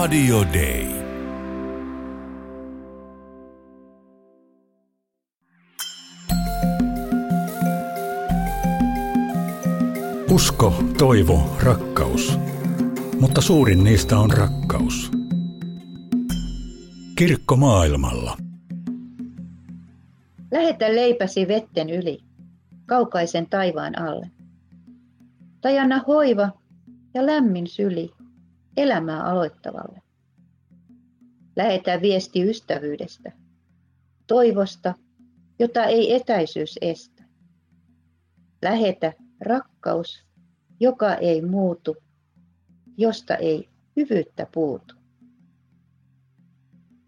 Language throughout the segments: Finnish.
Radio Day. Usko, toivo, rakkaus. Mutta suurin niistä on rakkaus. Kirkko maailmalla. Lähetä leipäsi vetten yli, kaukaisen taivaan alle. Tai anna hoiva ja lämmin syli elämää aloittavalle. Lähetä viesti ystävyydestä, toivosta, jota ei etäisyys estä. Lähetä rakkaus, joka ei muutu, josta ei hyvyyttä puutu.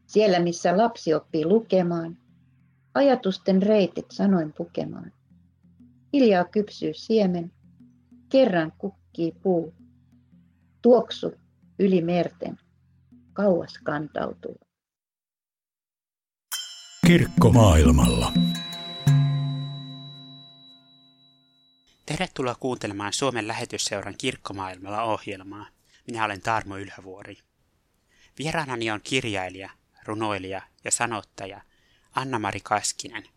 Siellä, missä lapsi oppii lukemaan, ajatusten reitit sanoin pukemaan. Hiljaa kypsyy siemen, kerran kukkii puu. Tuoksu yli merten, kauas kantautuu. Kirkko maailmalla. Tervetuloa kuuntelemaan Suomen lähetysseuran Kirkkomaailmalla ohjelmaa. Minä olen Tarmo Ylhävuori. Vieraanani on kirjailija, runoilija ja sanottaja Anna-Mari Kaskinen.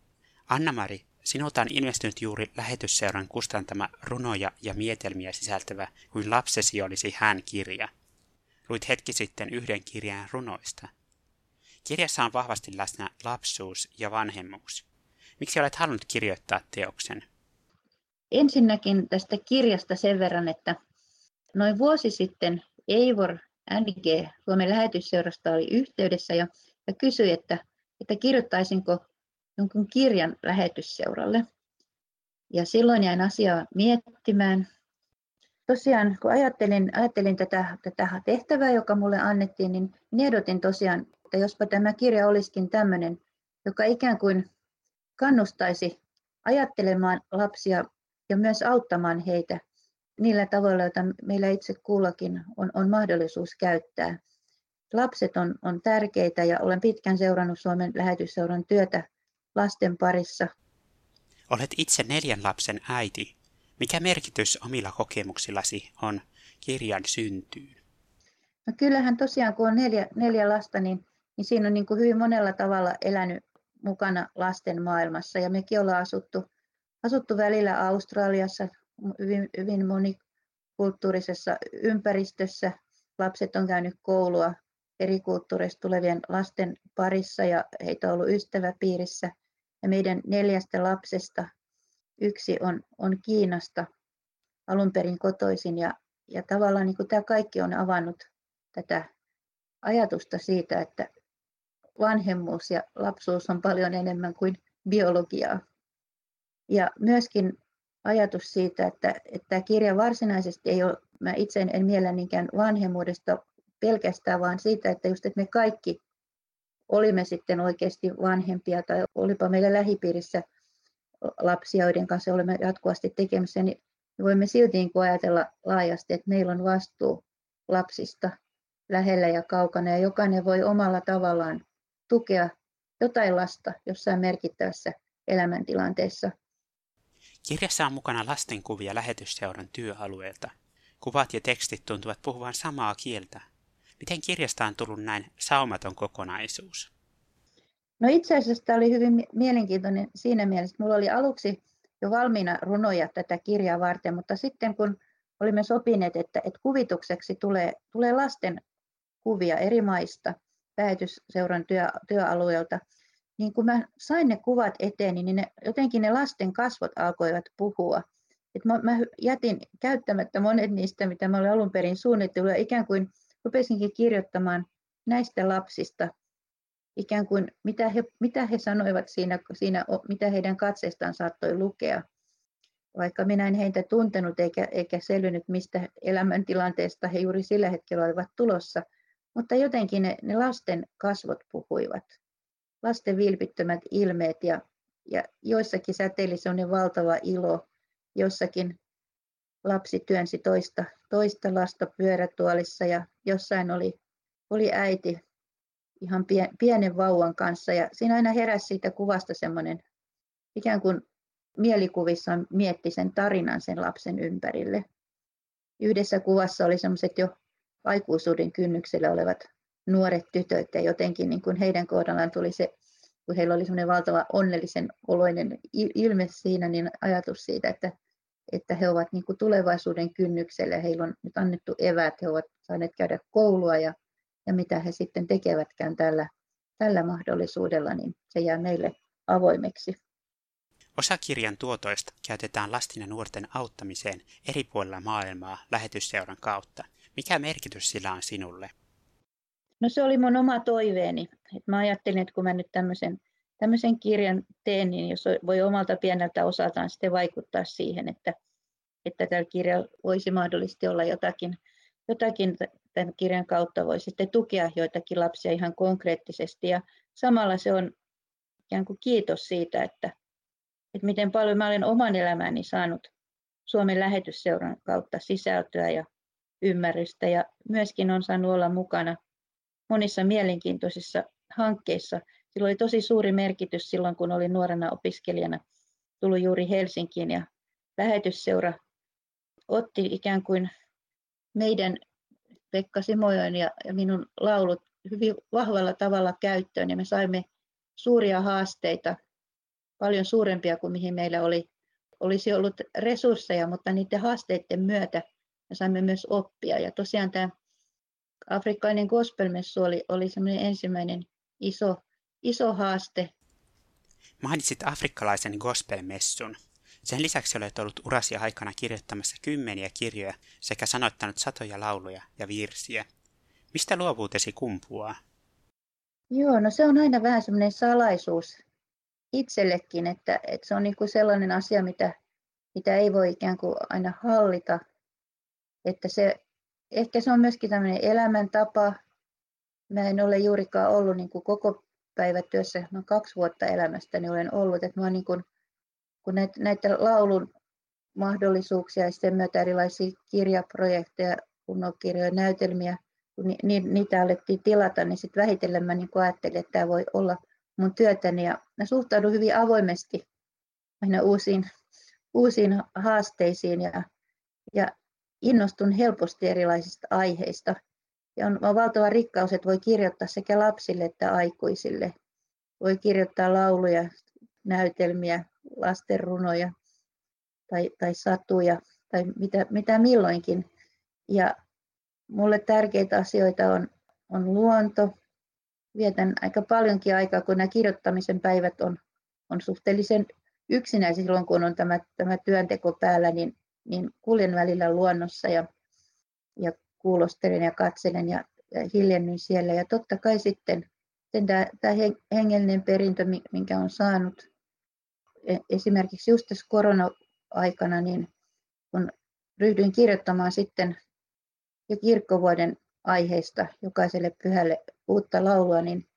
Anna-Mari, sinulta on ilmestynyt juuri lähetysseuran kustantama runoja ja mietelmiä sisältävä kuin lapsesi olisi hän kirja. Luit hetki sitten yhden kirjan runoista. Kirjassa on vahvasti läsnä lapsuus ja vanhemmuus. Miksi olet halunnut kirjoittaa teoksen? Ensinnäkin tästä kirjasta sen verran, että noin vuosi sitten Eivor NG Suomen lähetysseurasta oli yhteydessä ja, ja kysyi, että, että kirjoittaisinko jonkun kirjan lähetysseuralle. Ja silloin jäin asiaa miettimään. Tosiaan, kun ajattelin, ajattelin tätä, tätä tehtävää, joka mulle annettiin, niin ehdotin tosiaan, että jospa tämä kirja olisikin tämmöinen, joka ikään kuin kannustaisi ajattelemaan lapsia ja myös auttamaan heitä niillä tavoilla, joita meillä itse kullakin on, on mahdollisuus käyttää. Lapset on, on tärkeitä ja olen pitkän seurannut Suomen lähetysseuran työtä lasten parissa. Olet itse neljän lapsen äiti. Mikä merkitys omilla kokemuksillasi on kirjan syntyyn? No kyllähän tosiaan, kun on neljä, neljä lasta, niin, niin siinä on niin kuin hyvin monella tavalla elänyt mukana lasten maailmassa. Ja mekin ollaan asuttu, asuttu välillä Australiassa, hyvin, hyvin monikulttuurisessa ympäristössä. Lapset on käynyt koulua eri kulttuureista tulevien lasten parissa ja heitä on ollut ystäväpiirissä. Ja meidän neljästä lapsesta yksi on, on Kiinasta alun perin kotoisin ja, ja tavallaan niin kuin tämä kaikki on avannut tätä ajatusta siitä, että vanhemmuus ja lapsuus on paljon enemmän kuin biologiaa. Ja myöskin ajatus siitä, että, että tämä kirja varsinaisesti ei ole, mä itse en miellä niinkään vanhemmuudesta pelkästään, vaan siitä, että just että me kaikki olimme sitten oikeasti vanhempia tai olipa meillä lähipiirissä lapsia, joiden kanssa olemme jatkuvasti tekemisissä, niin voimme silti ajatella laajasti, että meillä on vastuu lapsista lähellä ja kaukana ja jokainen voi omalla tavallaan tukea jotain lasta jossain merkittävässä elämäntilanteessa. Kirjassa on mukana lastenkuvia lähetysseuran työalueelta. Kuvat ja tekstit tuntuvat puhuvan samaa kieltä. Miten kirjasta on tullut näin saumaton kokonaisuus? No itse asiassa tämä oli hyvin mielenkiintoinen siinä mielessä, että minulla oli aluksi jo valmiina runoja tätä kirjaa varten, mutta sitten kun olimme sopineet, että, että kuvitukseksi tulee, tulee lasten kuvia eri maista lähetysseuran työ, työalueelta, niin kun mä sain ne kuvat eteen, niin ne, jotenkin ne lasten kasvot alkoivat puhua. Et mä, mä jätin käyttämättä monet niistä, mitä mä olin alun perin suunnitellut, ja ikään kuin rupesinkin kirjoittamaan näistä lapsista, ikään kuin mitä he, mitä he sanoivat siinä, siinä, mitä heidän katseestaan saattoi lukea. Vaikka minä en heitä tuntenut eikä, eikä selvinnyt, mistä elämäntilanteesta he juuri sillä hetkellä olivat tulossa, mutta jotenkin ne, ne lasten kasvot puhuivat lasten vilpittömät ilmeet ja, ja joissakin säteili sellainen valtava ilo, jossakin lapsi työnsi toista, toista lasta pyörätuolissa ja jossain oli, oli äiti ihan pien, pienen vauvan kanssa ja siinä aina heräsi siitä kuvasta semmoinen ikään kuin mielikuvissaan mietti sen tarinan sen lapsen ympärille. Yhdessä kuvassa oli semmoiset jo aikuisuuden kynnyksellä olevat nuoret tytöt ja jotenkin niin kuin heidän kohdallaan tuli se, kun heillä oli semmoinen valtava onnellisen oloinen ilme siinä, niin ajatus siitä, että, että he ovat niin kuin tulevaisuuden kynnyksellä heillä on nyt annettu evät, he ovat saaneet käydä koulua ja, ja mitä he sitten tekevätkään tällä, tällä mahdollisuudella, niin se jää meille avoimeksi. Osa kirjan tuotoista käytetään lasten ja nuorten auttamiseen eri puolilla maailmaa lähetysseuran kautta. Mikä merkitys sillä on sinulle? No se oli mun oma toiveeni. Et mä ajattelin, että kun mä nyt tämmöisen, tämmöisen kirjan teen, niin jos voi omalta pieneltä osaltaan sitten vaikuttaa siihen, että, että tällä kirjalla voisi mahdollisesti olla jotakin, jotakin tämän kirjan kautta voi sitten tukea joitakin lapsia ihan konkreettisesti. Ja samalla se on ikään kuin kiitos siitä, että, että miten paljon mä olen oman elämäni saanut Suomen lähetysseuran kautta sisältöä ja ymmärrystä ja myöskin on saanut olla mukana monissa mielenkiintoisissa hankkeissa. Sillä oli tosi suuri merkitys silloin, kun olin nuorena opiskelijana tullut juuri Helsinkiin ja lähetysseura otti ikään kuin meidän Pekka Simojoen ja minun laulut hyvin vahvalla tavalla käyttöön ja me saimme suuria haasteita, paljon suurempia kuin mihin meillä oli, olisi ollut resursseja, mutta niiden haasteiden myötä me saimme myös oppia. Ja tosiaan tämä afrikkalainen gospelmessu oli, oli semmoinen ensimmäinen iso, iso haaste. Mainitsit afrikkalaisen gospelmessun. Sen lisäksi olet ollut urasi aikana kirjoittamassa kymmeniä kirjoja sekä sanoittanut satoja lauluja ja virsiä. Mistä luovuutesi kumpuaa? Joo, no se on aina vähän semmoinen salaisuus itsellekin, että, että se on niin kuin sellainen asia, mitä, mitä ei voi ikään kuin aina hallita. Että se, ehkä se on myöskin tämmöinen elämäntapa. Mä en ole juurikaan ollut niin kuin koko päivätyössä, no kaksi vuotta elämästäni olen ollut, että mä niin kuin, kun näitä, näitä laulun mahdollisuuksia ja sitten myötä erilaisia kirjaprojekteja, kirjoja, näytelmiä – kun ni, niitä alettiin tilata, niin sitten vähitellen mä niin ajattelin, että tämä voi olla mun työtäni. Ja mä suhtaudun hyvin avoimesti aina uusiin, uusiin haasteisiin ja, ja innostun helposti erilaisista aiheista. Ja on, on valtava rikkaus, että voi kirjoittaa sekä lapsille että aikuisille. Voi kirjoittaa lauluja, näytelmiä, lastenrunoja tai, tai satuja tai mitä, mitä milloinkin. Ja Mulle tärkeitä asioita on, on luonto. Vietän aika paljonkin aikaa, kun nämä kirjoittamisen päivät on, on suhteellisen yksinäisiä silloin, kun on tämä, tämä työnteko päällä, niin, niin kuljen välillä luonnossa ja, ja kuulostelen ja katselen ja, ja hiljennyn siellä. Ja totta kai sitten, tämä, hengellinen perintö, minkä on saanut esimerkiksi just tässä korona-aikana, niin kun ryhdyin kirjoittamaan sitten ja kirkkovuoden aiheista jokaiselle pyhälle uutta laulua, niin,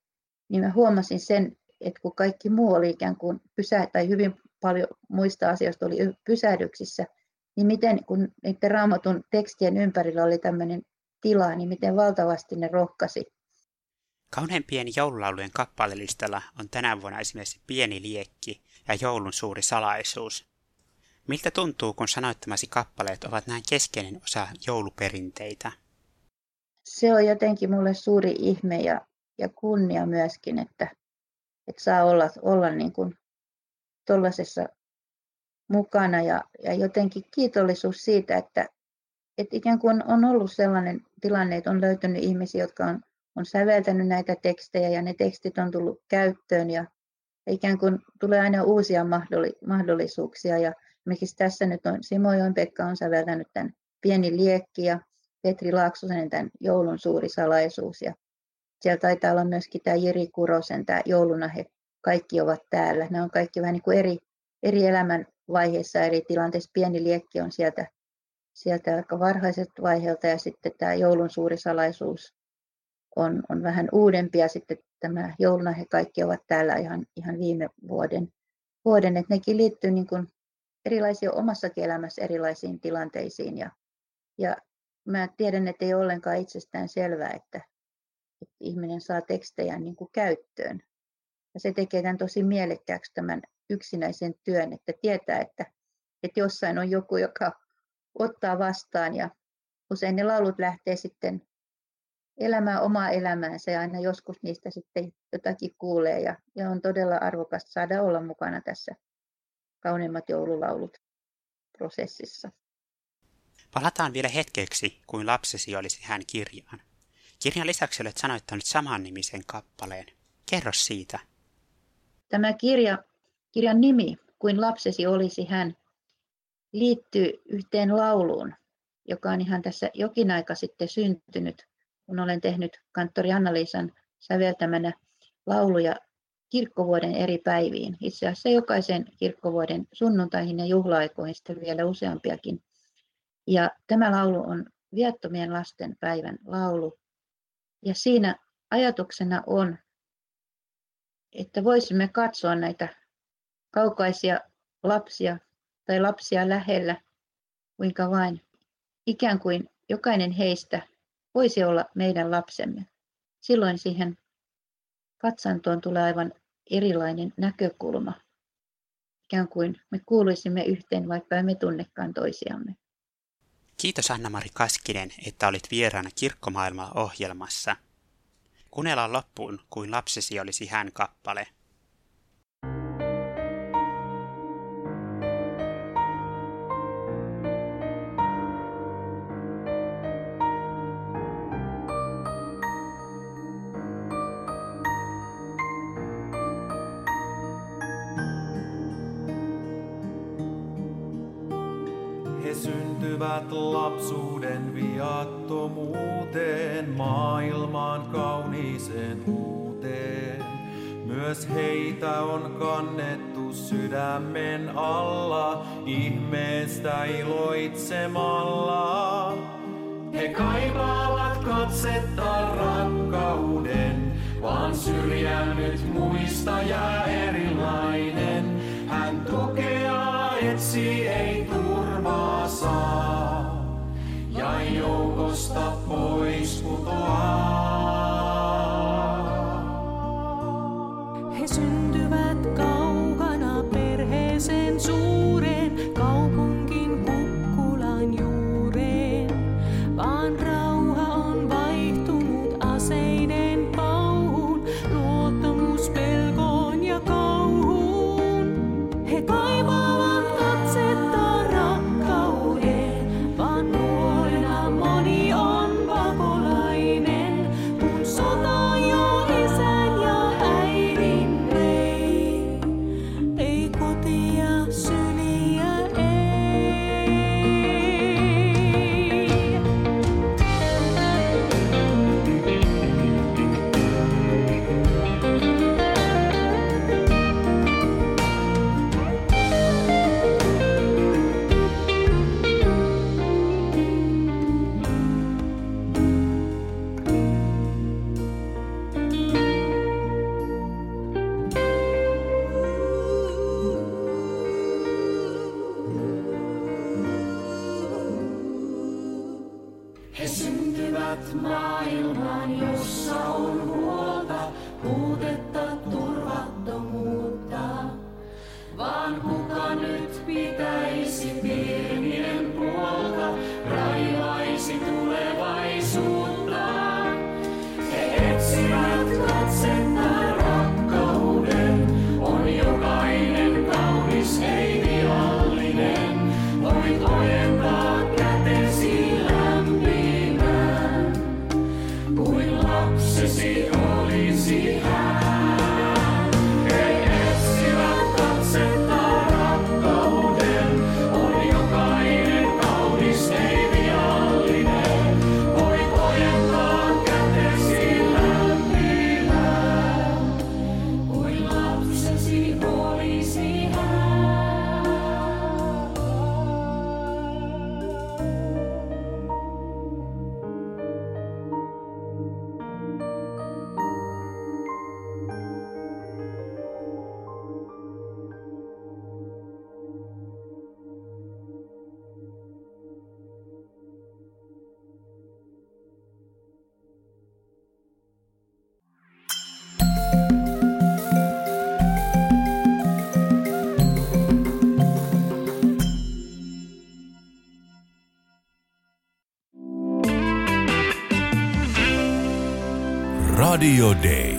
niin mä huomasin sen, että kun kaikki muu oli ikään kuin pysä, tai hyvin paljon muista asioista oli pysähdyksissä, niin miten kun niiden raamatun tekstien ympärillä oli tämmöinen tila, niin miten valtavasti ne rohkasi. Kauneimpien joululaulujen kappalelistalla on tänä vuonna esimerkiksi Pieni liekki ja Joulun suuri salaisuus. Miltä tuntuu, kun sanoittamasi kappaleet ovat näin keskeinen osa jouluperinteitä? Se on jotenkin mulle suuri ihme ja, ja kunnia myöskin, että, että saa olla, olla niin kuin tuollaisessa mukana ja, ja jotenkin kiitollisuus siitä, että, että ikään kuin on ollut sellainen tilanne, että on löytynyt ihmisiä, jotka on, on säveltänyt näitä tekstejä ja ne tekstit on tullut käyttöön ja, ikään kuin tulee aina uusia mahdollisuuksia ja Esimerkiksi tässä nyt on Simojoen Pekka on säveltänyt tämän Pieni liekki ja Petri Laaksosen tämän Joulun suuri salaisuus. Ja siellä taitaa olla myöskin tämä Jiri Kurosen tämä Joulunahe. Kaikki ovat täällä. Nämä on kaikki vähän niin kuin eri, eri elämän vaiheissa, eri tilanteissa. Pieni liekki on sieltä, sieltä aika varhaiset vaiheelta ja sitten tämä Joulun suuri salaisuus on, on vähän uudempi ja sitten tämä joulunahe kaikki ovat täällä ihan, ihan viime vuoden, vuoden että nekin liittyy niin kuin erilaisia omassakin elämässä erilaisiin tilanteisiin. Ja, ja mä tiedän, että ei ole ollenkaan itsestään selvää, että, että ihminen saa tekstejä niin kuin käyttöön. Ja se tekee tämän tosi mielekkääksi tämän yksinäisen työn, että tietää, että, että jossain on joku, joka ottaa vastaan ja usein ne laulut lähtee sitten elämää omaa elämäänsä ja aina joskus niistä sitten jotakin kuulee ja, ja on todella arvokasta saada olla mukana tässä kauneimmat joululaulut prosessissa. Palataan vielä hetkeksi, kuin lapsesi olisi hän kirjaan. Kirjan lisäksi olet sanoittanut saman nimisen kappaleen. Kerro siitä. Tämä kirja, kirjan nimi, kuin lapsesi olisi hän, liittyy yhteen lauluun, joka on ihan tässä jokin aika sitten syntynyt, kun olen tehnyt kanttori Anna-Liisan säveltämänä lauluja kirkkovuoden eri päiviin. Itse asiassa jokaisen kirkkovuoden sunnuntaihin ja juhlaaikoihin sitten vielä useampiakin. Ja tämä laulu on viattomien lasten päivän laulu. Ja siinä ajatuksena on, että voisimme katsoa näitä kaukaisia lapsia tai lapsia lähellä, kuinka vain ikään kuin jokainen heistä voisi olla meidän lapsemme. Silloin siihen katsantoon tulee aivan erilainen näkökulma. Ikään kuin me kuuluisimme yhteen, vaikka emme tunnekaan toisiamme. Kiitos Anna-Mari Kaskinen, että olit vieraana Kirkkomaailmalla ohjelmassa. Kuunnellaan loppuun, kuin lapsesi olisi hän kappale. Lapsuuden viattomuuteen, maailman kauniiseen uuteen. Myös heitä on kannettu sydämen alla, ihmeestä iloitsemalla. He kaipaavat katsetta rakkauden, vaan syrjännyt muista jää erilainen. Hän tukea etsii, ei turvaa saa, stop, boys. Radio Day.